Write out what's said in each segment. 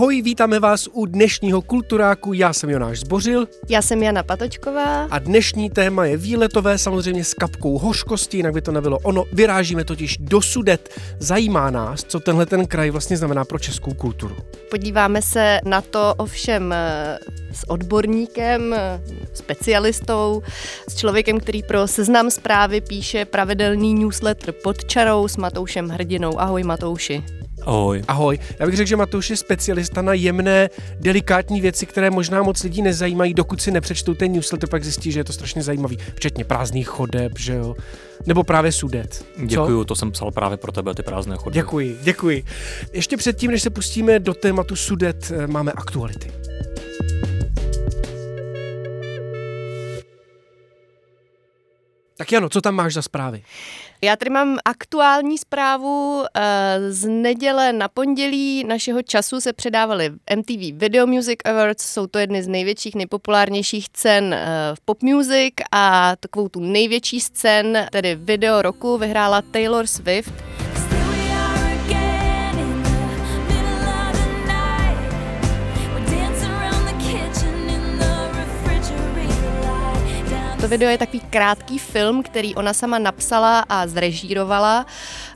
Ahoj, vítáme vás u dnešního Kulturáku. Já jsem Jonáš Zbořil. Já jsem Jana Patočková. A dnešní téma je výletové, samozřejmě s kapkou hořkosti, jinak by to nebylo ono. Vyrážíme totiž do Sudet. Zajímá nás, co tenhle ten kraj vlastně znamená pro českou kulturu. Podíváme se na to ovšem eh, s odborníkem, eh, specialistou, s člověkem, který pro seznam zprávy píše pravidelný newsletter pod čarou s Matoušem Hrdinou. Ahoj Matouši. Ahoj. Ahoj. Já bych řekl, že Matouš je specialista na jemné, delikátní věci, které možná moc lidí nezajímají, dokud si nepřečtou ten newsletter, pak zjistí, že je to strašně zajímavý, včetně prázdných chodeb, že jo. Nebo právě sudet. Děkuju, to jsem psal právě pro tebe, ty prázdné chodby. Děkuji, děkuji. Ještě předtím, než se pustíme do tématu sudet, eh, máme aktuality. Tak Jano, co tam máš za zprávy? Já tady mám aktuální zprávu. Eh, z neděle na pondělí našeho času se předávaly MTV Video Music Awards. Jsou to jedny z největších, nejpopulárnějších cen eh, v pop music a takovou tu největší scén, tedy video roku, vyhrála Taylor Swift. To video je takový krátký film, který ona sama napsala a zrežírovala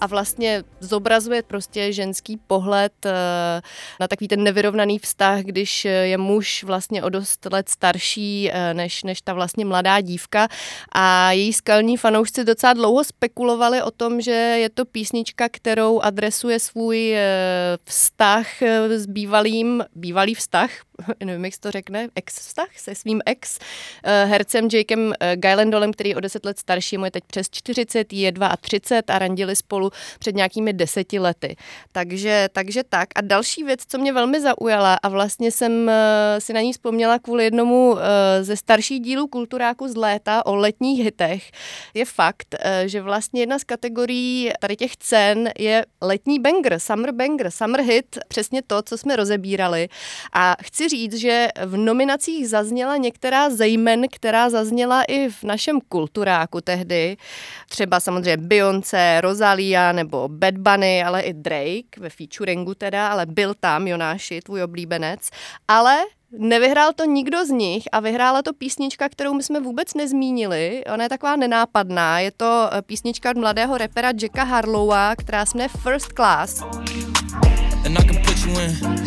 a vlastně zobrazuje prostě ženský pohled eh, na takový ten nevyrovnaný vztah, když je muž vlastně o dost let starší eh, než, než ta vlastně mladá dívka. A její skalní fanoušci docela dlouho spekulovali o tom, že je to písnička, kterou adresuje svůj eh, vztah s bývalým, bývalý vztah, nevím, jak to řekne, ex vztah se svým ex hercem Jakem Gylendolem, který je o deset let starší, mu je teď přes 40, je 32 a randili spolu před nějakými deseti lety. Takže, takže tak. A další věc, co mě velmi zaujala a vlastně jsem eh, si na ní vzpomněla kvůli jednomu eh, ze starších dílů Kulturáku z léta o letních hitech, je fakt, eh, že vlastně jedna z kategorií tady těch cen je letní banger, summer banger, summer hit, přesně to, co jsme rozebírali. A chci říct, že v nominacích zazněla některá zejmen, která zazněla i v našem kulturáku tehdy. Třeba samozřejmě Beyoncé, Rosalia nebo Bad Bunny, ale i Drake ve featuringu teda, ale byl tam Jonáši, tvůj oblíbenec. Ale Nevyhrál to nikdo z nich a vyhrála to písnička, kterou my jsme vůbec nezmínili. Ona je taková nenápadná. Je to eh, písnička od mladého repera Jacka Harlowa, která se First Class. And I can put you in.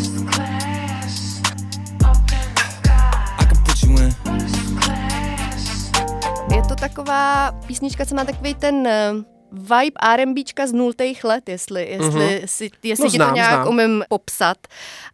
Taková písnička, co má takový ten eh, vibe R&Bčka z nultých let, jestli, jestli, uh-huh. si, jestli no, ti znám, to nějak znám. umím popsat.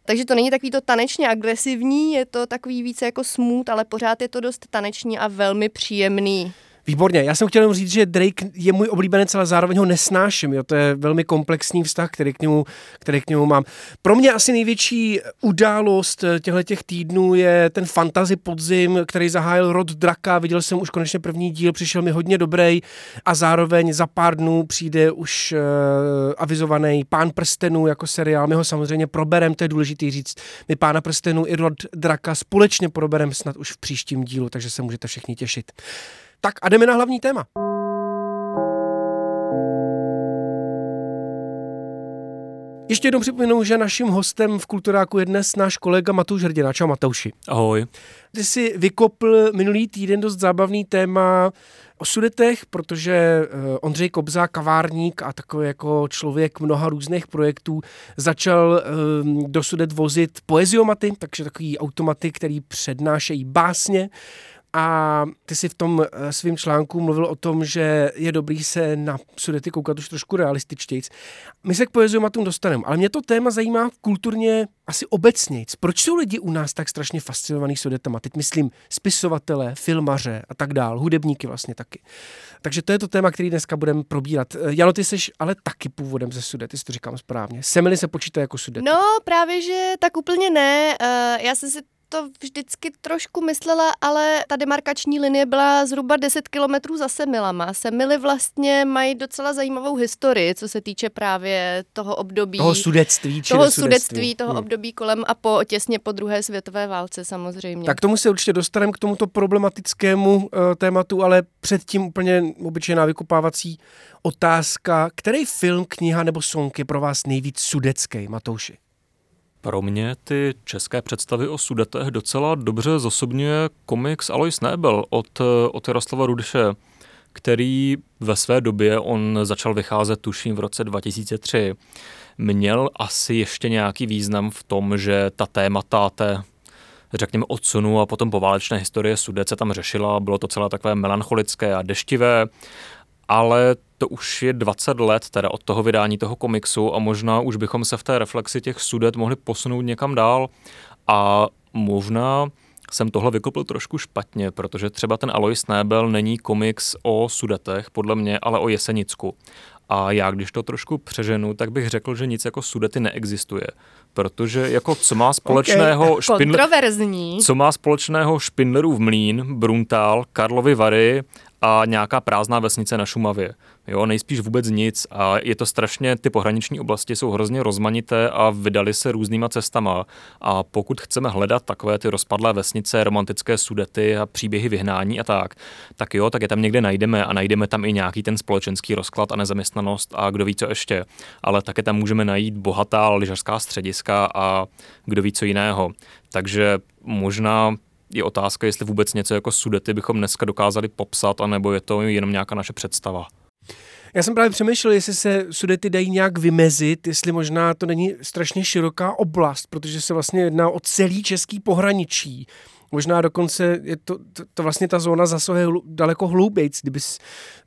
Takže to není takový to tanečně agresivní, je to takový více jako smooth, ale pořád je to dost taneční a velmi příjemný. Výborně. Já jsem chtěl jenom říct, že Drake je můj oblíbenec, ale zároveň ho nesnáším. Jo? To je velmi komplexní vztah, který k, němu, který k němu mám. Pro mě asi největší událost těchto těch týdnů je ten fantasy podzim, který zahájil Rod Draka. Viděl jsem už konečně první díl, přišel mi hodně dobrý a zároveň za pár dnů přijde už uh, avizovaný Pán prstenů jako seriál. My ho samozřejmě proberem, to je důležité říct. My Pána prstenů i Rod Draka společně proberem snad už v příštím dílu, takže se můžete všichni těšit. Tak a jdeme na hlavní téma. Ještě jednou připomenu, že naším hostem v Kulturáku je dnes náš kolega Matouš Hrdina. Čau Matouši. Ahoj. Ty jsi vykopl minulý týden dost zábavný téma o sudetech, protože eh, Ondřej Kobza, kavárník a takový jako člověk mnoha různých projektů, začal ehm, do sudet vozit poeziomaty, takže takový automaty, který přednášejí básně a ty si v tom eh, svém článku mluvil o tom, že je dobrý se na sudety koukat už trošku realističtěji. My se k poeziomatům dostaneme, ale mě to téma zajímá kulturně asi obecně. Proč jsou lidi u nás tak strašně fascinovaní sudetama? Teď myslím spisovatele, filmaře a tak dál, hudebníky vlastně taky. Takže to je to téma, který dneska budeme probírat. Eh, Jano, ty jsi ale taky původem ze Sudet, jestli to říkám správně. Semily se počítají jako Sudety. No, právě, že tak úplně ne. Uh, já jsem si to vždycky trošku myslela, ale ta demarkační linie byla zhruba 10 kilometrů za Semilama. Semily vlastně mají docela zajímavou historii, co se týče právě toho období. Toho sudectví. Toho sudectví, toho hmm. období kolem a po, těsně po druhé světové válce samozřejmě. Tak tomu se určitě dostaneme k tomuto problematickému uh, tématu, ale předtím úplně obyčejná vykupávací otázka. Který film, kniha nebo song je pro vás nejvíc sudecký, Matouši? Pro mě ty české představy o Sudetech docela dobře zosobňuje komiks Alois Nebel od, od Jaroslava Rudeše, který ve své době, on začal vycházet tuším v roce 2003, měl asi ještě nějaký význam v tom, že ta témata té řekněme odsunu a potom poválečné historie Sudec se tam řešila, bylo to celé takové melancholické a deštivé ale to už je 20 let teda od toho vydání toho komiksu a možná už bychom se v té reflexi těch sudet mohli posunout někam dál a možná jsem tohle vykopl trošku špatně, protože třeba ten Alois Nebel není komiks o sudetech, podle mě, ale o Jesenicku. A já, když to trošku přeženu, tak bych řekl, že nic jako sudety neexistuje. Protože jako co má společného okay. špindl... Kontroverzní. Co má společného Špindlerův mlín, Bruntál, Karlovy Vary a nějaká prázdná vesnice na Šumavě. Jo, nejspíš vůbec nic a je to strašně, ty pohraniční oblasti jsou hrozně rozmanité a vydali se různýma cestama a pokud chceme hledat takové ty rozpadlé vesnice, romantické sudety a příběhy vyhnání a tak, tak jo, tak je tam někde najdeme a najdeme tam i nějaký ten společenský rozklad a nezaměstnanost a kdo ví co ještě, ale také tam můžeme najít bohatá lyžařská střediska a kdo ví co jiného. Takže možná je otázka, jestli vůbec něco jako sudety bychom dneska dokázali popsat, anebo je to jenom nějaká naše představa. Já jsem právě přemýšlel, jestli se sudety dají nějak vymezit, jestli možná to není strašně široká oblast, protože se vlastně jedná o celý český pohraničí. Možná dokonce je to, to, to vlastně ta zóna zasahuje daleko hloubějc, kdybys,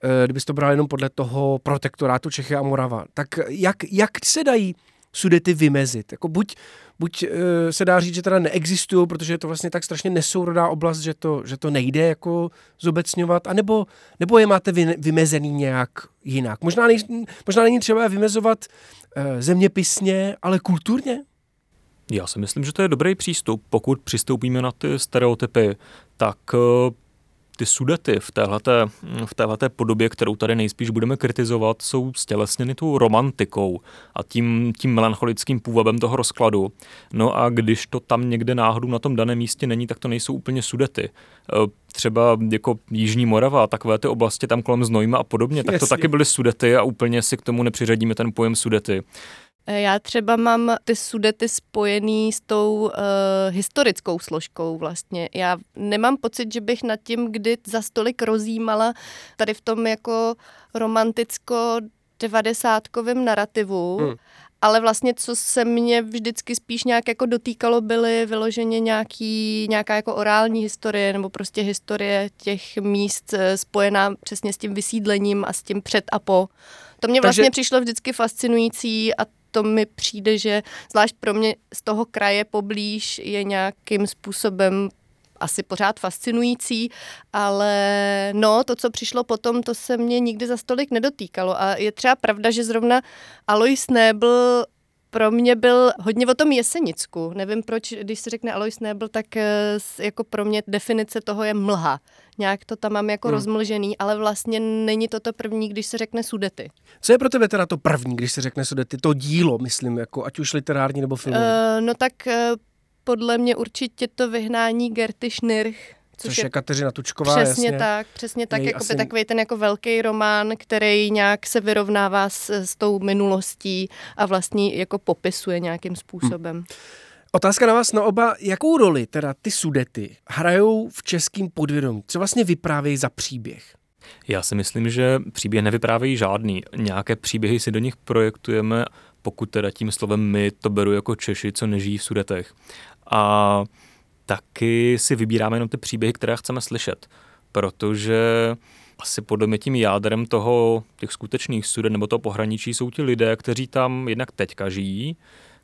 uh, kdybys to bral jenom podle toho protektorátu Čechy a Morava. Tak jak, jak se dají sudety vymezit? Jako buď buď uh, se dá říct, že teda neexistují, protože je to vlastně tak strašně nesourodá oblast, že to, že to nejde jako zobecňovat, anebo nebo je máte vy, vymezený nějak jinak. Možná, nej, možná není třeba vymezovat uh, zeměpisně, ale kulturně? Já si myslím, že to je dobrý přístup. Pokud přistoupíme na ty stereotypy, tak uh ty sudety v téhleté, v téhleté podobě, kterou tady nejspíš budeme kritizovat, jsou stělesněny tou romantikou a tím, tím melancholickým půvabem toho rozkladu. No a když to tam někde náhodou na tom daném místě není, tak to nejsou úplně sudety. E, třeba jako Jižní Morava a takové ty oblasti tam kolem Znojma a podobně, tak to Jasně. taky byly sudety a úplně si k tomu nepřiřadíme ten pojem sudety. Já třeba mám ty sudety spojený s tou uh, historickou složkou vlastně. Já nemám pocit, že bych nad tím kdy za stolik rozjímala tady v tom jako romanticko devadesátkovém narrativu. Hmm. Ale vlastně, co se mě vždycky spíš nějak jako dotýkalo, byly vyloženě nějaký, nějaká jako orální historie nebo prostě historie těch míst eh, spojená přesně s tím vysídlením a s tím před a po. To mě vlastně Takže... přišlo vždycky fascinující a to mi přijde, že zvlášť pro mě z toho kraje poblíž je nějakým způsobem asi pořád fascinující, ale no, to, co přišlo potom, to se mě nikdy za stolik nedotýkalo. A je třeba pravda, že zrovna Alois Nebel pro mě byl hodně o tom Jesenicku. Nevím proč, když se řekne Alois Nebel, tak eh, jako pro mě definice toho je mlha. Nějak to tam mám jako hmm. rozmlžený, ale vlastně není to to první, když se řekne Sudety. Co je pro tebe teda to první, když se řekne Sudety? To dílo, myslím, jako ať už literární nebo filmové. Uh, no tak uh, podle mě určitě to vyhnání Gerty Schnirch, Což, což je Kateřina Tučková, Přesně jasně. tak, přesně tak, jako asi... takový ten jako velký román, který nějak se vyrovnává s, s tou minulostí a vlastně jako popisuje nějakým způsobem. Hmm. Otázka na vás na oba, jakou roli teda ty sudety hrajou v českém podvědomí? Co vlastně vyprávějí za příběh? Já si myslím, že příběh nevyprávějí žádný. Nějaké příběhy si do nich projektujeme, pokud teda tím slovem my to beru jako Češi, co nežijí v sudetech. A taky si vybíráme jenom ty příběhy, které chceme slyšet. Protože asi podle mě tím jádrem toho, těch skutečných student nebo toho pohraničí jsou ti lidé, kteří tam jednak teďka žijí,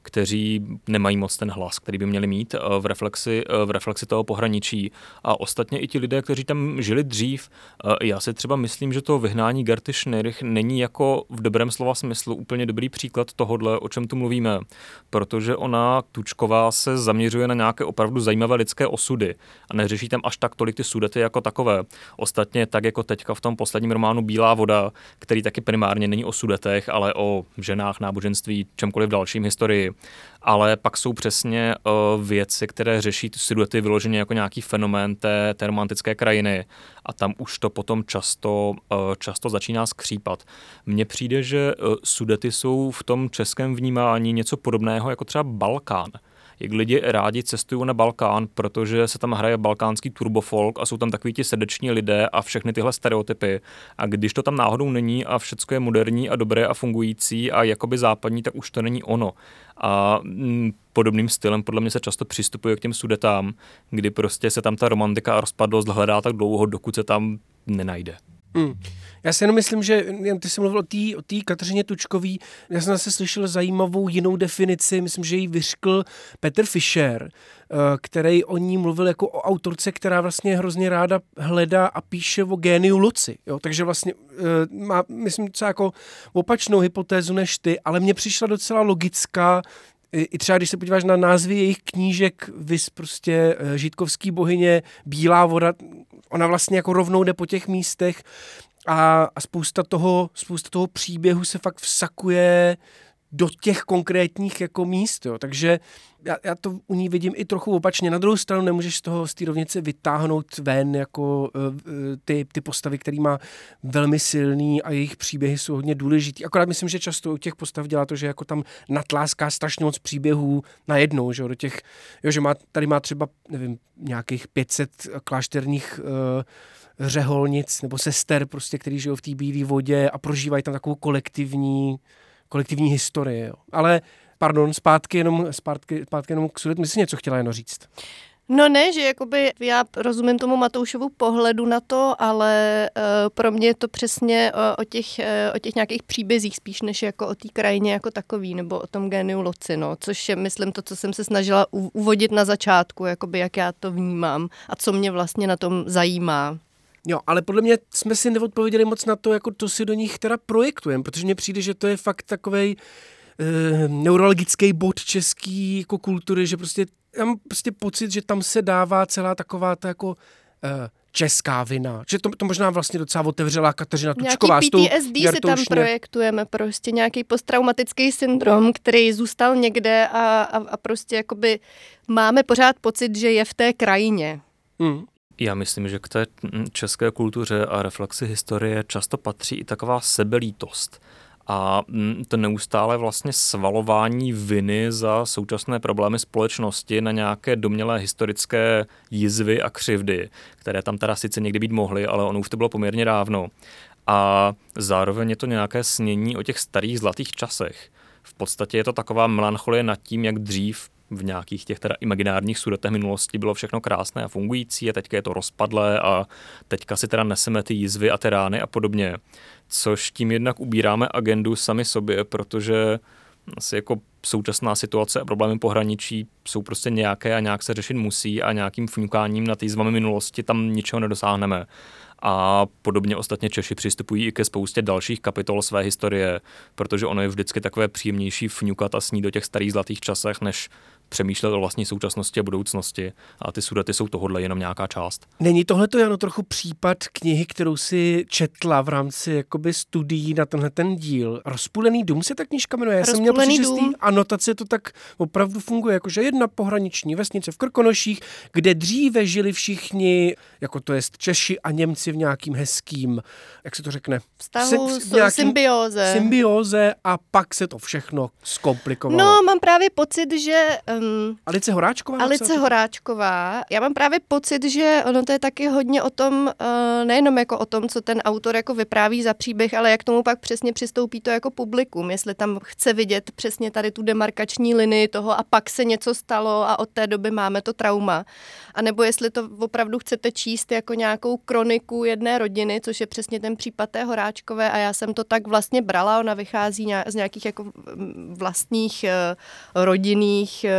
kteří nemají moc ten hlas, který by měli mít eh, v reflexi, eh, v reflexi toho pohraničí. A ostatně i ti lidé, kteří tam žili dřív. Eh, já si třeba myslím, že to vyhnání Gerty Schnirich není jako v dobrém slova smyslu úplně dobrý příklad tohohle, o čem tu mluvíme, protože ona Tučková se zaměřuje na nějaké opravdu zajímavé lidské osudy a neřeší tam až tak tolik ty sudety jako takové. Ostatně tak jako teďka v tom posledním románu Bílá voda, který taky primárně není o sudetech, ale o ženách, náboženství, čemkoliv dalším historii ale pak jsou přesně uh, věci, které řeší ty siluety vyloženě jako nějaký fenomén té, té romantické krajiny a tam už to potom často, uh, často začíná skřípat. Mně přijde, že uh, sudety jsou v tom českém vnímání něco podobného jako třeba Balkán jak lidi rádi cestují na Balkán, protože se tam hraje balkánský turbofolk a jsou tam takový ti srdeční lidé a všechny tyhle stereotypy. A když to tam náhodou není a všechno je moderní a dobré a fungující a jakoby západní, tak už to není ono. A mm, podobným stylem podle mě se často přistupuje k těm sudetám, kdy prostě se tam ta romantika a rozpadlost hledá tak dlouho, dokud se tam nenajde. Hmm. Já si jenom myslím, že ty jsi mluvil o té Kateřině Tučkový, já jsem zase slyšel zajímavou jinou definici, myslím, že ji vyřkl Petr Fischer, který o ní mluvil jako o autorce, která vlastně hrozně ráda hledá a píše o géniu Luci. Jo? Takže vlastně eh, má, myslím, co jako opačnou hypotézu než ty, ale mně přišla docela logická i třeba když se podíváš na názvy jejich knížek, vys prostě eh, Žitkovský bohyně, Bílá voda, ona vlastně jako rovnou jde po těch místech a, a spousta, toho, spousta toho příběhu se fakt vsakuje do těch konkrétních jako míst, jo. takže já, já to u ní vidím i trochu opačně. Na druhou stranu nemůžeš z toho z té rovnice vytáhnout ven jako uh, ty, ty postavy, který má velmi silný a jejich příběhy jsou hodně důležitý. Akorát myslím, že často u těch postav dělá to, že jako tam natláská strašně moc příběhů najednou, že jo, do těch, jo, že má, tady má třeba, nevím, nějakých 500 klášterních uh, řeholnic nebo sester, prostě, který žijou v té bílé vodě a prožívají tam takovou kolektivní kolektivní historie. Jo. Ale, pardon, zpátky jenom, zpátky, zpátky jenom k Sudet, myslím něco chtěla jenom říct. No ne, že jakoby já rozumím tomu Matoušovu pohledu na to, ale uh, pro mě je to přesně uh, o, těch, uh, o těch nějakých příbězích spíš než jako o té krajině jako takový, nebo o tom géniu Loci, no, což je, myslím, to, co jsem se snažila uvodit na začátku, jakoby jak já to vnímám a co mě vlastně na tom zajímá. Jo, ale podle mě jsme si neodpověděli moc na to, jako to si do nich teda projektujeme, protože mně přijde, že to je fakt takovej e, neurologický bod český jako kultury, že prostě já mám prostě pocit, že tam se dává celá taková ta jako e, česká vina. Že to, to možná vlastně docela otevřela Kateřina Tučková. Nějaký PTSD si tam projektujeme, prostě nějaký posttraumatický syndrom, který zůstal někde a, a, a prostě jakoby máme pořád pocit, že je v té krajině. Hmm. Já myslím, že k té české kultuře a reflexi historie často patří i taková sebelítost a to neustále vlastně svalování viny za současné problémy společnosti na nějaké domělé historické jizvy a křivdy, které tam teda sice někdy být mohly, ale ono už to bylo poměrně dávno. A zároveň je to nějaké snění o těch starých zlatých časech. V podstatě je to taková melancholie nad tím, jak dřív v nějakých těch teda imaginárních sudetech minulosti bylo všechno krásné a fungující a teďka je to rozpadlé a teďka si teda neseme ty jízvy a ty rány a podobně. Což tím jednak ubíráme agendu sami sobě, protože asi jako současná situace a problémy pohraničí jsou prostě nějaké a nějak se řešit musí a nějakým fňukáním nad jízvami minulosti tam ničeho nedosáhneme. A podobně ostatně Češi přistupují i ke spoustě dalších kapitol své historie, protože ono je vždycky takové příjemnější fňukat a snít do těch starých zlatých časech, než přemýšlet o vlastní současnosti a budoucnosti a ty sudety jsou tohodle jenom nějaká část. Není tohle to Jano trochu případ knihy, kterou si četla v rámci jakoby studií na tenhle ten díl? Rozpůlený dům se ta knižka jmenuje. Já jsem měl pocit, že z anotace to tak opravdu funguje, jakože jedna pohraniční vesnice v Krkonoších, kde dříve žili všichni, jako to jest Češi a Němci v nějakým hezkým, jak se to řekne? Vztahu, nějakým symbioze. Symbioze a pak se to všechno zkomplikovalo. No, mám právě pocit, že um, Alice Horáčková? Alice napsala? Horáčková. Já mám právě pocit, že ono to je taky hodně o tom, uh, nejenom jako o tom, co ten autor jako vypráví za příběh, ale jak tomu pak přesně přistoupí to jako publikum, jestli tam chce vidět přesně tady tu demarkační linii toho a pak se něco stalo a od té doby máme to trauma. A nebo jestli to opravdu chcete číst jako nějakou kroniku jedné rodiny, což je přesně ten případ té Horáčkové a já jsem to tak vlastně brala, ona vychází z nějakých jako vlastních uh, rodinných uh,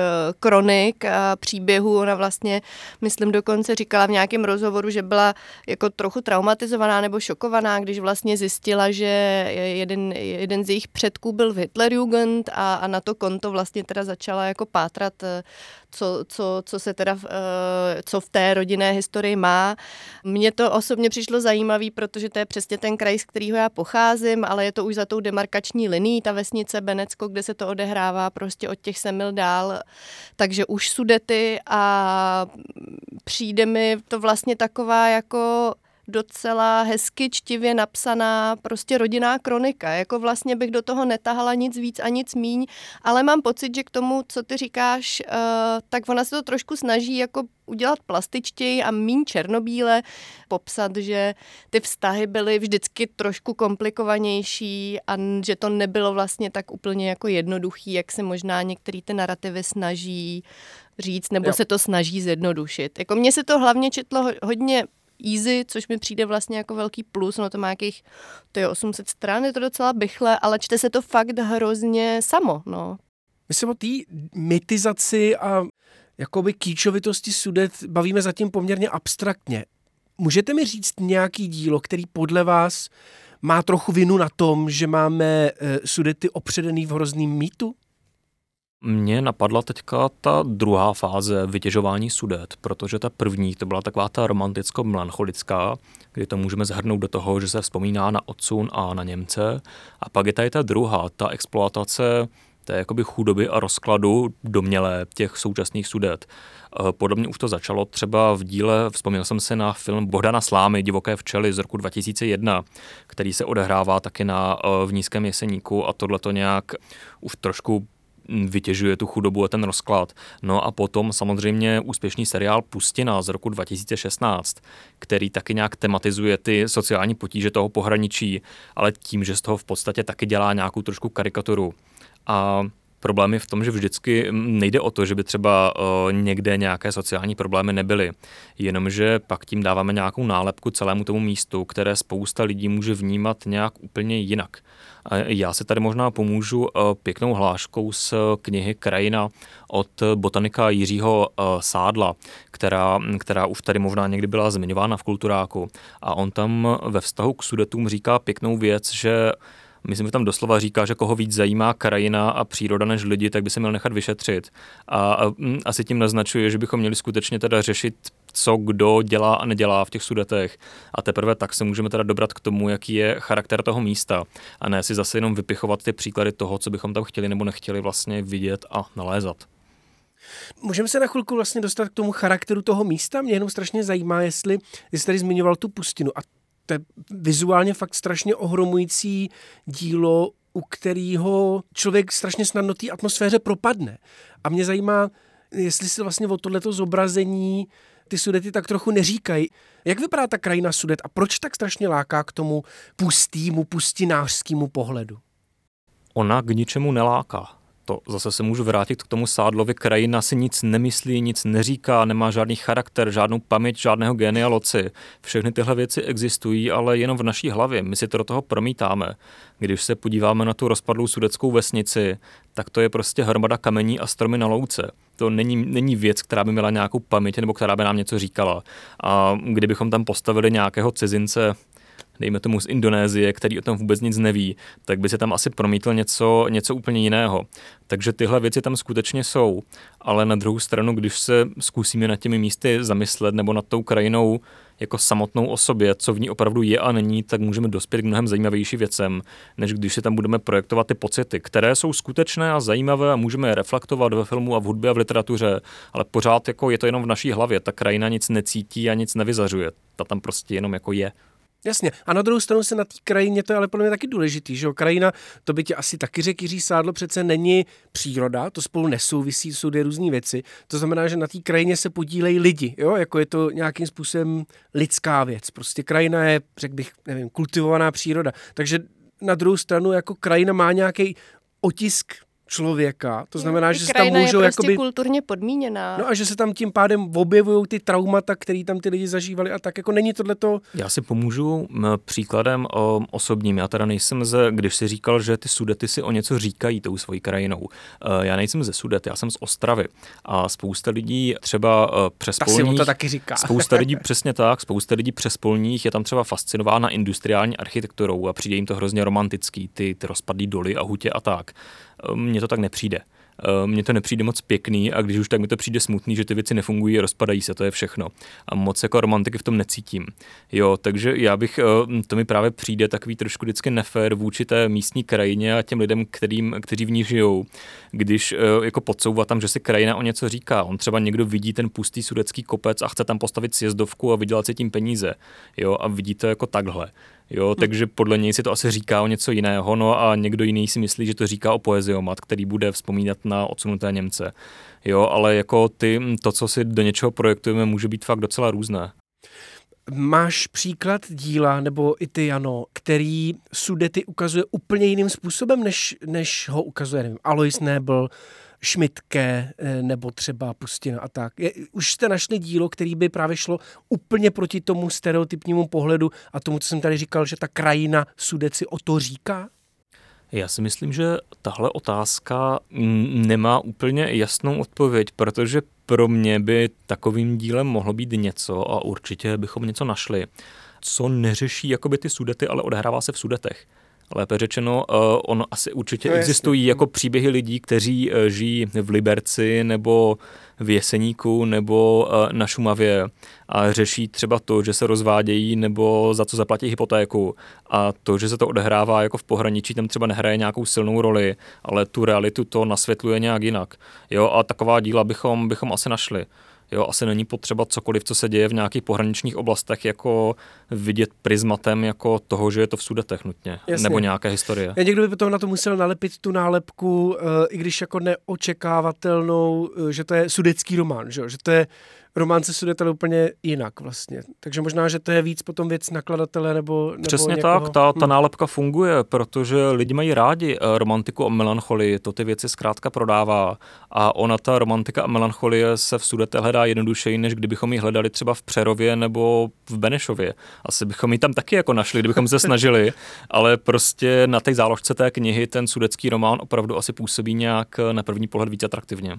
kronik a příběhů. Ona vlastně, myslím, dokonce říkala v nějakém rozhovoru, že byla jako trochu traumatizovaná nebo šokovaná, když vlastně zjistila, že jeden, jeden z jejich předků byl v Hitlerjugend a, a na to konto vlastně teda začala jako pátrat, eh, co, co, co se teda, eh, co v té rodinné historii má. Mně to osobně přišlo zajímavé, protože to je přesně ten kraj, z kterého já pocházím, ale je to už za tou demarkační linií, ta vesnice Benecko, kde se to odehrává prostě od těch semil dál takže už sudety a přijde mi to vlastně taková jako docela hezky čtivě napsaná prostě rodinná kronika. Jako vlastně bych do toho netahala nic víc a nic míň, ale mám pocit, že k tomu, co ty říkáš, uh, tak ona se to trošku snaží jako udělat plastičtěji a míň černobíle, popsat, že ty vztahy byly vždycky trošku komplikovanější a že to nebylo vlastně tak úplně jako jednoduchý, jak se možná některé ty narrativy snaží říct, nebo jo. se to snaží zjednodušit. Jako mně se to hlavně četlo hodně easy, což mi přijde vlastně jako velký plus, no to má jakých, to je 800 stran, je to docela bychle, ale čte se to fakt hrozně samo, no. My se o té mitizaci a jakoby kýčovitosti sudet bavíme zatím poměrně abstraktně. Můžete mi říct nějaký dílo, který podle vás má trochu vinu na tom, že máme eh, sudety opředený v hrozným mýtu? Mně napadla teďka ta druhá fáze vytěžování sudet, protože ta první to byla taková ta romanticko-melancholická, kdy to můžeme zhrnout do toho, že se vzpomíná na odsun a na Němce. A pak je tady ta druhá, ta exploatace té jakoby chudoby a rozkladu domělé těch současných sudet. Eh, podobně už to začalo třeba v díle, vzpomněl jsem se na film Bohdana Slámy, Divoké včely z roku 2001, který se odehrává taky na, eh, v Nízkém jeseníku a tohle to nějak už trošku vytěžuje tu chudobu a ten rozklad. No a potom samozřejmě úspěšný seriál Pustina z roku 2016, který taky nějak tematizuje ty sociální potíže toho pohraničí, ale tím, že z toho v podstatě taky dělá nějakou trošku karikaturu. A Problém je v tom, že vždycky nejde o to, že by třeba někde nějaké sociální problémy nebyly, jenomže pak tím dáváme nějakou nálepku celému tomu místu, které spousta lidí může vnímat nějak úplně jinak. Já se tady možná pomůžu pěknou hláškou z knihy Krajina od botanika Jiřího Sádla, která, která už tady možná někdy byla zmiňována v kulturáku. A on tam ve vztahu k sudetům říká pěknou věc, že Myslím, že tam doslova říká, že koho víc zajímá krajina a příroda než lidi, tak by se měl nechat vyšetřit. A, mm, asi tím naznačuje, že bychom měli skutečně teda řešit co kdo dělá a nedělá v těch sudetech. A teprve tak se můžeme teda dobrat k tomu, jaký je charakter toho místa. A ne si zase jenom vypichovat ty příklady toho, co bychom tam chtěli nebo nechtěli vlastně vidět a nalézat. Můžeme se na chvilku vlastně dostat k tomu charakteru toho místa. Mě jenom strašně zajímá, jestli jsi tady zmiňoval tu pustinu. A to je vizuálně fakt strašně ohromující dílo, u kterého člověk strašně snadno té atmosféře propadne. A mě zajímá, jestli si vlastně o tohleto zobrazení ty sudety tak trochu neříkají. Jak vypadá ta krajina sudet a proč tak strašně láká k tomu pustýmu, pustinářskému pohledu? Ona k ničemu neláká to zase se můžu vrátit k tomu Sádlovi. Krajina si nic nemyslí, nic neříká, nemá žádný charakter, žádnou paměť, žádného genia loci. Všechny tyhle věci existují, ale jenom v naší hlavě. My si to do toho promítáme. Když se podíváme na tu rozpadlou sudeckou vesnici, tak to je prostě hromada kamení a stromy na louce. To není, není věc, která by měla nějakou paměť nebo která by nám něco říkala. A kdybychom tam postavili nějakého cizince, dejme tomu z Indonésie, který o tom vůbec nic neví, tak by se tam asi promítl něco, něco úplně jiného. Takže tyhle věci tam skutečně jsou, ale na druhou stranu, když se zkusíme nad těmi místy zamyslet nebo nad tou krajinou jako samotnou osobě, co v ní opravdu je a není, tak můžeme dospět k mnohem zajímavější věcem, než když si tam budeme projektovat ty pocity, které jsou skutečné a zajímavé a můžeme je reflektovat ve filmu a v hudbě a v literatuře, ale pořád jako je to jenom v naší hlavě. Ta krajina nic necítí a nic nevyzařuje. Ta tam prostě jenom jako je. Jasně. A na druhou stranu se na té krajině, to je ale pro mě taky důležitý, že jo? Krajina, to by tě asi taky řekl Jiří Sádlo, přece není příroda, to spolu nesouvisí, jsou dvě různé věci. To znamená, že na té krajině se podílejí lidi, jo? Jako je to nějakým způsobem lidská věc. Prostě krajina je, řekl bych, nevím, kultivovaná příroda. Takže na druhou stranu jako krajina má nějaký otisk člověka. To znamená, že se tam můžou je prostě jakoby... kulturně podmíněná. No a že se tam tím pádem objevují ty traumata, které tam ty lidi zažívali a tak jako není tohle to... Já si pomůžu příkladem o, osobním. Já teda nejsem ze, když si říkal, že ty sudety si o něco říkají tou svojí krajinou. E, já nejsem ze Sudet, já jsem z Ostravy a spousta lidí třeba e, přes Ta polních, to taky říká. Spousta lidí, přesně tak, spousta lidí přes polních je tam třeba fascinována industriální architekturou a přijde jim to hrozně romantický, ty, ty rozpadlý doly a hutě a tak mně to tak nepřijde. Eh, mně to nepřijde moc pěkný a když už tak mi to přijde smutný, že ty věci nefungují, rozpadají se, to je všechno. A moc jako romantiky v tom necítím. Jo, takže já bych, eh, to mi právě přijde takový trošku vždycky nefér vůči té místní krajině a těm lidem, kterým, kteří v ní žijou, když eh, jako podsouvat tam, že si krajina o něco říká. On třeba někdo vidí ten pustý sudecký kopec a chce tam postavit sjezdovku a vydělat si tím peníze. Jo, a vidí to jako takhle. Jo, takže podle něj si to asi říká o něco jiného, no a někdo jiný si myslí, že to říká o poeziomat, který bude vzpomínat na odsunuté Němce. Jo, ale jako ty, to, co si do něčeho projektujeme, může být fakt docela různé. Máš příklad díla, nebo i ty, Jano, který Sudety ukazuje úplně jiným způsobem, než, než ho ukazuje, nevím, Alois Nebel, Šmitke eh, nebo třeba Pustina a tak. Je, už jste našli dílo, který by právě šlo úplně proti tomu stereotypnímu pohledu a tomu, co jsem tady říkal, že ta krajina Sudeci o to říká? Já si myslím, že tahle otázka nemá úplně jasnou odpověď, protože pro mě by takovým dílem mohlo být něco a určitě bychom něco našli, co neřeší jakoby ty sudety, ale odehrává se v sudetech lépe řečeno, uh, on asi určitě no, existují jasně. jako příběhy lidí, kteří uh, žijí v Liberci nebo v Jeseníku nebo uh, na Šumavě a řeší třeba to, že se rozvádějí nebo za co zaplatí hypotéku a to, že se to odehrává jako v pohraničí, tam třeba nehraje nějakou silnou roli, ale tu realitu to nasvětluje nějak jinak. Jo, a taková díla bychom, bychom asi našli. Jo, asi není potřeba cokoliv, co se děje v nějakých pohraničních oblastech, jako vidět prismatem jako toho, že je to v Sudetech nutně, Jasně. nebo nějaké historie. Já někdo by potom na to musel nalepit tu nálepku, eh, i když jako neočekávatelnou, eh, že to je sudecký román, že, že to je romance Sudeta úplně jinak vlastně. Takže možná, že to je víc potom věc nakladatele nebo, nebo Přesně někoho. tak, ta, ta hm. nálepka funguje, protože lidi mají rádi eh, romantiku a melancholii, to ty věci zkrátka prodává a ona ta romantika a melancholie se v Sudete hledá jednodušeji, než kdybychom ji hledali třeba v Přerově nebo v Benešově. Asi bychom ji tam taky jako našli, kdybychom se snažili, ale prostě na té záložce té knihy ten sudecký román opravdu asi působí nějak na první pohled víc atraktivně.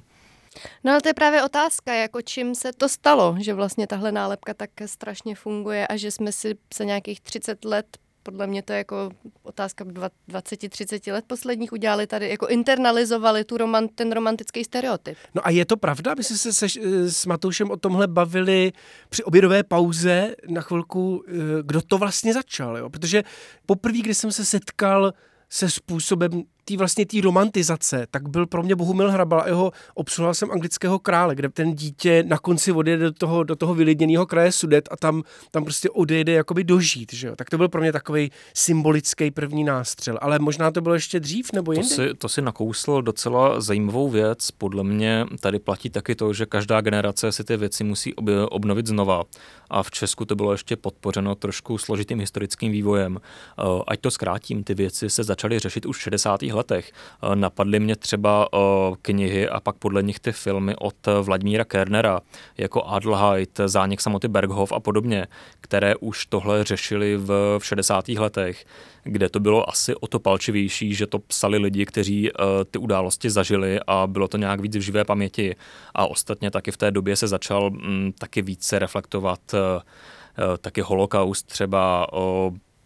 No ale to je právě otázka, jako čím se to stalo, že vlastně tahle nálepka tak strašně funguje a že jsme si se nějakých 30 let podle mě to je jako otázka 20-30 let posledních udělali tady, jako internalizovali tu romant, ten romantický stereotyp. No a je to pravda? My jsme se, se s Matoušem o tomhle bavili při obědové pauze na chvilku, eh, kdo to vlastně začal, jo? Protože poprvé, kdy jsem se setkal se způsobem té vlastně té romantizace, tak byl pro mě Bohumil Hrabal a jeho obsluhoval jsem anglického krále, kde ten dítě na konci odjede do toho, do toho vylidněného kraje Sudet a tam, tam prostě odejde jakoby dožít, že jo. Tak to byl pro mě takový symbolický první nástřel, ale možná to bylo ještě dřív nebo jindy. To si, to si nakousl docela zajímavou věc. Podle mě tady platí taky to, že každá generace si ty věci musí ob, obnovit znova. A v Česku to bylo ještě podpořeno trošku složitým historickým vývojem. Eh, ať to zkrátím, ty věci se začaly řešit už v 60 letech. Eh, napadly mě třeba eh, knihy a pak podle nich ty filmy od Vladimíra Kernera, jako Adelheid, Záněk samoty Berghof a podobně, které už tohle řešili v, v 60. letech, kde to bylo asi o to palčivější, že to psali lidi, kteří ty události zažili a bylo to nějak víc v živé paměti. A ostatně taky v té době se začal mm, taky více reflektovat taky holokaust třeba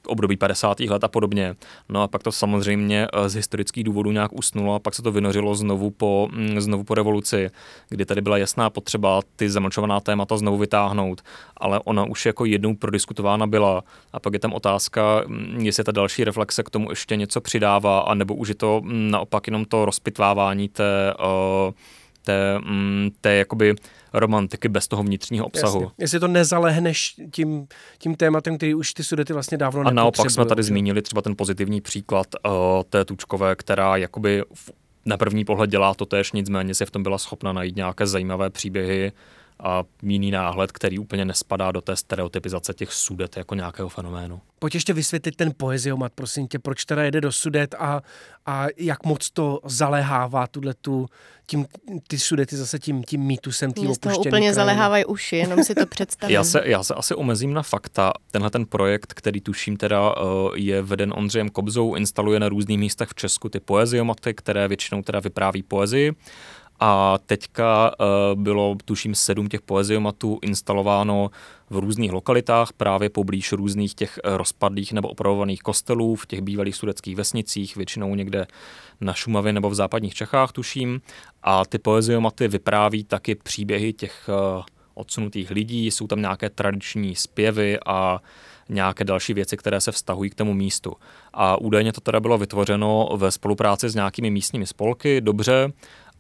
období 50. let a podobně. No a pak to samozřejmě eh, z historických důvodů nějak usnulo a pak se to vynořilo znovu po, mm, znovu po revoluci, kdy tady byla jasná potřeba ty zamlčovaná témata znovu vytáhnout, ale ona už jako jednou prodiskutována byla a pak je tam otázka, mm, jestli ta další reflexe k tomu ještě něco přidává, anebo už je to mm, naopak jenom to rozpitvávání té uh, té, mm, té jakoby romantiky bez toho vnitřního obsahu. Jasně. Jestli to nezalehneš tím, tím tématem, který už ty sudety vlastně dávno A naopak jsme tady zmínili třeba ten pozitivní příklad uh, té tučkové, která jakoby v, na první pohled dělá to též, nicméně si v tom byla schopna najít nějaké zajímavé příběhy, a jiný náhled, který úplně nespadá do té stereotypizace těch sudet jako nějakého fenoménu. Pojď ještě vysvětlit ten poeziomat, prosím tě, proč teda jede do sudet a, a jak moc to zalehává tuhle tu, tím, ty sudety zase tím, tím mýtusem tým opuštěný úplně krajiny. zalehávají uši, jenom si to představím. já, se, já se asi omezím na fakta. Tenhle ten projekt, který tuším teda uh, je veden Ondřejem Kobzou, instaluje na různých místech v Česku ty poeziomaty, které většinou teda vypráví poezii a teďka uh, bylo, tuším, sedm těch poeziomatů instalováno v různých lokalitách, právě poblíž různých těch eh, rozpadlých nebo opravovaných kostelů v těch bývalých sudeckých vesnicích, většinou někde na Šumavě nebo v západních Čechách, tuším. A ty poeziomaty vypráví taky příběhy těch uh, odsunutých lidí, jsou tam nějaké tradiční zpěvy a nějaké další věci, které se vztahují k tomu místu. A údajně to teda bylo vytvořeno ve spolupráci s nějakými místními spolky, dobře,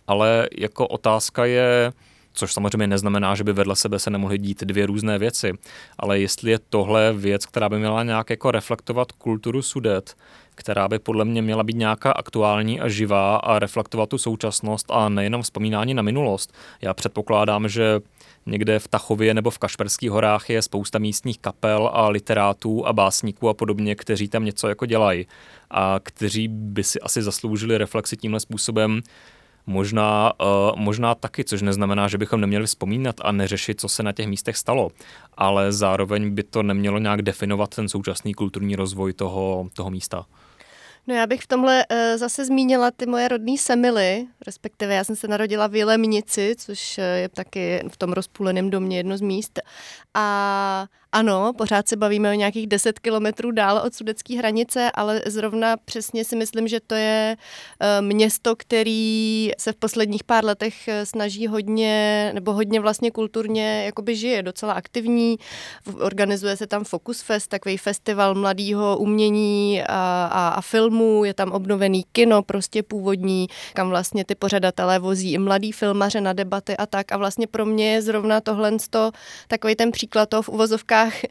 ale jako otázka je, což samozřejmě neznamená, že by vedle sebe se nemohly dít dvě různé věci, ale jestli je tohle věc, která by měla nějak jako reflektovat kulturu sudet, která by podle mě měla být nějaká aktuální a živá a reflektovat tu současnost a nejenom vzpomínání na minulost. Já předpokládám, že někde v Tachově nebo v Kašperských horách je spousta místních kapel a literátů a básníků a podobně, kteří tam něco jako dělají a kteří by si asi zasloužili reflexi tímhle způsobem Možná, uh, možná taky, což neznamená, že bychom neměli vzpomínat a neřešit, co se na těch místech stalo, ale zároveň by to nemělo nějak definovat ten současný kulturní rozvoj toho, toho místa. No já bych v tomhle uh, zase zmínila ty moje rodné semily, respektive já jsem se narodila v Jelemnici, což je taky v tom rozpůleném domě jedno z míst. A ano, pořád se bavíme o nějakých 10 kilometrů dál od sudecké hranice, ale zrovna přesně si myslím, že to je eh, město, který se v posledních pár letech eh, snaží hodně, nebo hodně vlastně kulturně jakoby žije, docela aktivní. Organizuje se tam Focus Fest, takový festival mladého umění a, a, a filmů, je tam obnovený kino, prostě původní, kam vlastně ty pořadatelé vozí i mladý filmaře na debaty a tak. A vlastně pro mě je zrovna tohle takový ten příklad toho v uvozovkách uvozovkách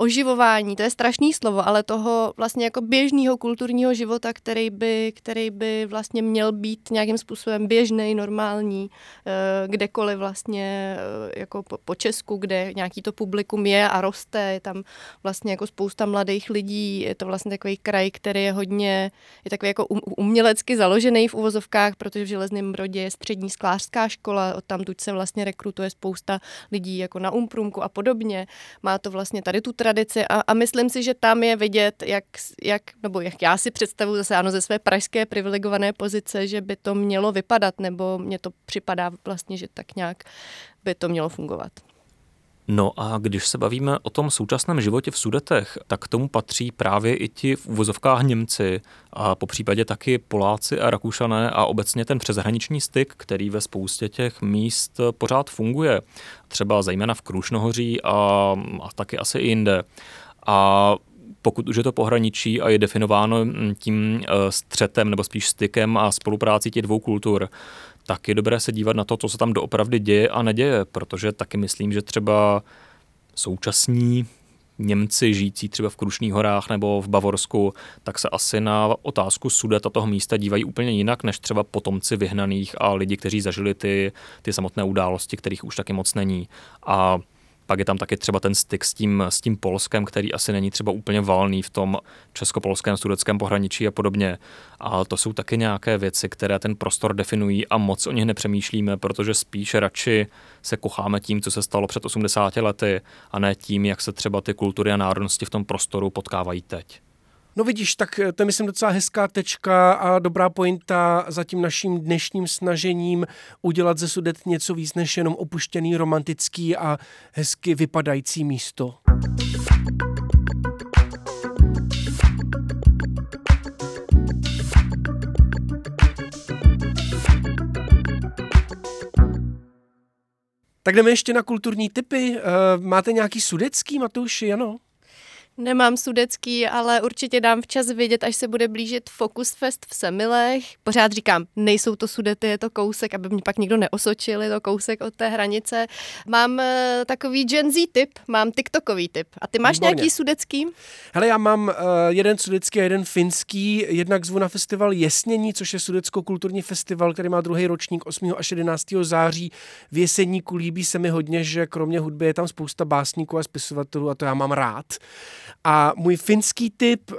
oživování, to je strašný slovo, ale toho vlastně jako běžného kulturního života, který by, který by vlastně měl být nějakým způsobem běžný, normální, eh, kdekoliv vlastně eh, jako po, po Česku, kde nějaký to publikum je a roste, je tam vlastně jako spousta mladých lidí, je to vlastně takový kraj, který je hodně, je takový jako um, umělecky založený v uvozovkách, protože v Železném Brodě je střední sklářská škola, od tam se vlastně rekrutuje spousta lidí jako na Umprumku a podobně. Má to vlastně tady tu tradici a, a myslím si, že tam je vidět, jak, jak, nebo jak já si představuji zase ano ze své pražské privilegované pozice, že by to mělo vypadat, nebo mně to připadá vlastně, že tak nějak by to mělo fungovat. No a když se bavíme o tom současném životě v Sudetech, tak k tomu patří právě i ti v uvozovkách Němci a po případě taky Poláci a Rakušané a obecně ten přeshraniční styk, který ve spoustě těch míst pořád funguje. Třeba zejména v Krušnohoří a, a taky asi i jinde. A pokud už je to pohraničí a je definováno tím eh, střetem nebo spíš stykem a spoluprácí těch dvou kultur, tak je dobré se dívat na to, co se tam doopravdy děje a neděje, protože taky myslím, že třeba současní Němci žijící třeba v Krušných horách nebo v Bavorsku, tak se asi na otázku sudeta toho místa dívají úplně jinak, než třeba potomci vyhnaných a lidi, kteří zažili ty, ty samotné události, kterých už taky moc není. A pak je tam taky třeba ten styk s tím, s tím Polskem, který asi není třeba úplně valný v tom českopolském, sudeckém pohraničí a podobně. A to jsou taky nějaké věci, které ten prostor definují a moc o nich nepřemýšlíme, protože spíš radši se kocháme tím, co se stalo před 80 lety a ne tím, jak se třeba ty kultury a národnosti v tom prostoru potkávají teď. No vidíš, tak eh, to je myslím docela hezká tečka a dobrá pointa za tím naším dnešním snažením udělat ze Sudet něco víc než jenom opuštěný, romantický a hezky vypadající místo. Tak jdeme ještě na kulturní typy. Eh, máte nějaký sudecký, Matouši, ano? Nemám sudecký, ale určitě dám včas vědět, až se bude blížit Focus Fest v Semilech. Pořád říkám, nejsou to sudety, je to kousek, aby mě pak nikdo neosočil, je to kousek od té hranice. Mám uh, takový Gen Z typ, mám TikTokový typ. A ty máš Výborně. nějaký sudecký? Hele, já mám uh, jeden sudecký a jeden finský. Jednak zvu na festival Jesnění, což je sudecko-kulturní festival, který má druhý ročník 8. až 11. září. V Jeseníku líbí se mi hodně, že kromě hudby je tam spousta básníků a spisovatelů a to já mám rád. A můj finský typ, uh,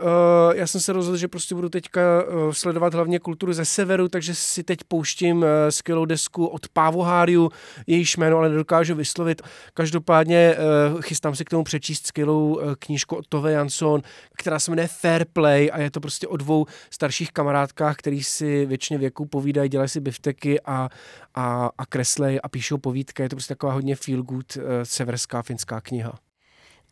já jsem se rozhodl, že prostě budu teďka uh, sledovat hlavně kulturu ze severu, takže si teď pouštím uh, skvělou desku od Pávoháriu, jejíž jméno ale nedokážu vyslovit. Každopádně chystám si k tomu přečíst skvělou knížku od Tove Jansson, která se jmenuje Fair Play a je to prostě o dvou starších kamarádkách, který si většině věku povídají, dělají si bifteky a, a, a kreslej a píšou povídky. Je to prostě taková hodně feel good severská finská kniha.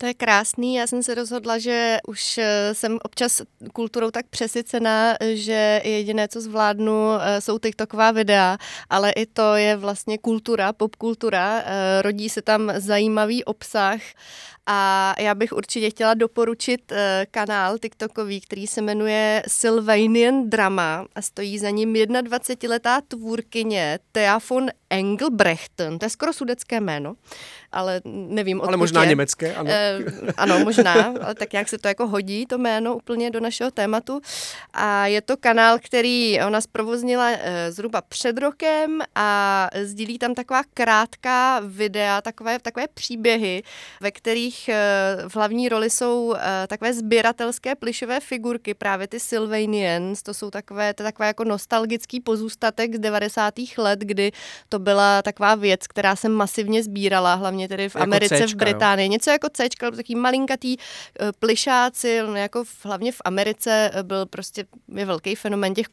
To je krásný. Já jsem se rozhodla, že už eh, jsem občas kulturou tak přesycená, že jediné, co zvládnu, eh, jsou TikToková videa, ale i to je vlastně kultura, popkultura. Eh, rodí se tam zajímavý obsah a já bych určitě chtěla doporučit kanál TikTokový, který se jmenuje Sylvanian Drama a stojí za ním 21-letá tvůrkyně Thea von Engelbrechten, to je skoro sudecké jméno, ale nevím, Ale možná je. německé, ano. E, ano, možná, ale tak nějak se to jako hodí, to jméno úplně do našeho tématu. A je to kanál, který ona zprovoznila e, zhruba před rokem a sdílí tam taková krátká videa, takové, takové příběhy, ve kterých e, v hlavní roli jsou e, takové sběratelské plišové figurky, právě ty Sylvanians, to jsou takové, to takové jako nostalgický pozůstatek z 90. let, kdy to byla taková věc, která se masivně sbírala, hlavně tedy v jako Americe, Cčka, v Británii. Jo. Něco jako C, ale takový malinkatý eh, plišáci, no jako v, hlavně v Americe eh, byl prostě je velký fenomen těch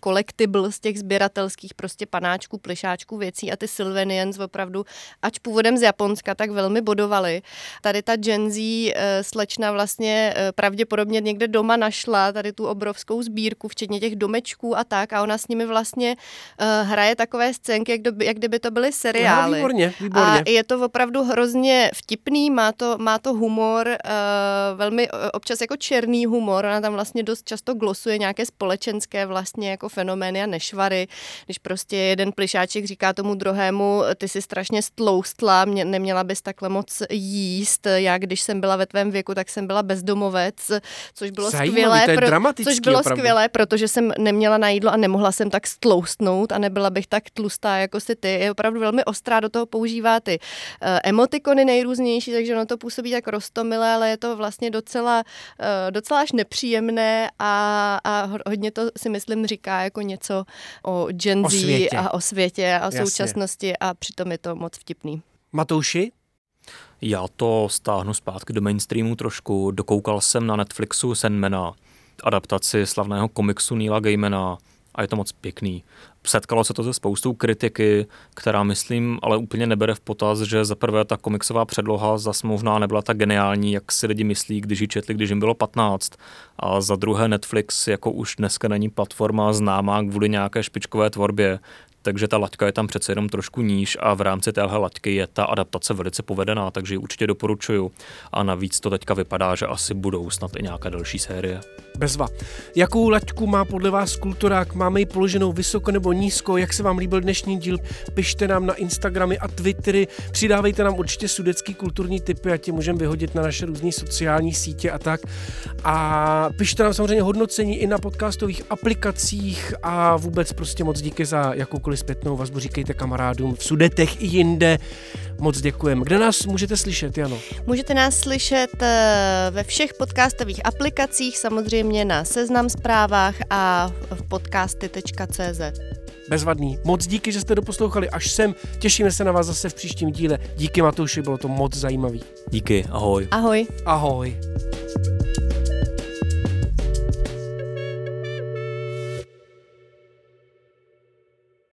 z těch sběratelských prostě panáčků, plišáčků věcí a ty Sylvanians opravdu, ač původem z Japonska, tak velmi bodovali. Tady ta Gen Z eh, slečna vlastně pravděpodobně někde doma našla tady tu obrovskou sbírku, včetně těch domečků a tak a ona s nimi vlastně hraje takové scénky, jak, do, jak kdyby to byly seriály. No, výborně, výborně. A je to opravdu hrozně vtipný, má to, má to humor, uh, velmi uh, občas jako černý humor, ona tam vlastně dost často glosuje nějaké společenské vlastně jako fenomény a nešvary, když prostě jeden plišáček říká tomu druhému, ty si strašně stloustla, mě, neměla bys takhle moc jíst, já když jsem byla ve tvém věku, tak jsem byla bezdomovec, což bylo Zajímavý, skvělé, to je pro, což bylo opravdu. skvělé, protože jsem neměla na jídlo a nemohla jsem tak stloustnout a nebyla bych tak tlustá jako si ty. Je opravdu velmi ostrá, do toho používá ty uh, emotikony nejrůznější, takže ono to působí tak rostomilé, ale je to vlastně docela, uh, docela až nepříjemné a, a hodně to si myslím říká jako něco o Gen Z o a o světě a o Jasně. současnosti a přitom je to moc vtipný. Matouši? Já to stáhnu zpátky do mainstreamu trošku. Dokoukal jsem na Netflixu Sandmana, adaptaci slavného komiksu Neila Gaimana a je to moc pěkný. Setkalo se to ze spoustou kritiky, která myslím ale úplně nebere v potaz, že za prvé ta komiksová předloha zas možná nebyla tak geniální, jak si lidi myslí, když ji četli, když jim bylo 15. A za druhé Netflix jako už dneska není platforma známá kvůli nějaké špičkové tvorbě, takže ta laťka je tam přece jenom trošku níž a v rámci téhle laťky je ta adaptace velice povedená, takže ji určitě doporučuju. A navíc to teďka vypadá, že asi budou snad i nějaké další série. Bezva. Jakou laťku má podle vás kulturák? Máme ji položenou vysoko nebo nízko? Jak se vám líbil dnešní díl? Pište nám na Instagramy a Twittery. Přidávejte nám určitě sudecký kulturní typy, a tě můžeme vyhodit na naše různé sociální sítě a tak. A pište nám samozřejmě hodnocení i na podcastových aplikacích a vůbec prostě moc díky za jakoukoliv zpětnou vazbu. Říkejte kamarádům v Sudetech i jinde. Moc děkujeme. Kde nás můžete slyšet, Jano? Můžete nás slyšet eh, ve všech podcastových aplikacích, samozřejmě na Seznam zprávách a v podcasty.cz. Bezvadný. Moc díky, že jste doposlouchali až sem. Těšíme se na vás zase v příštím díle. Díky Matouši, bylo to moc zajímavý. Díky, ahoj. Ahoj. Ahoj.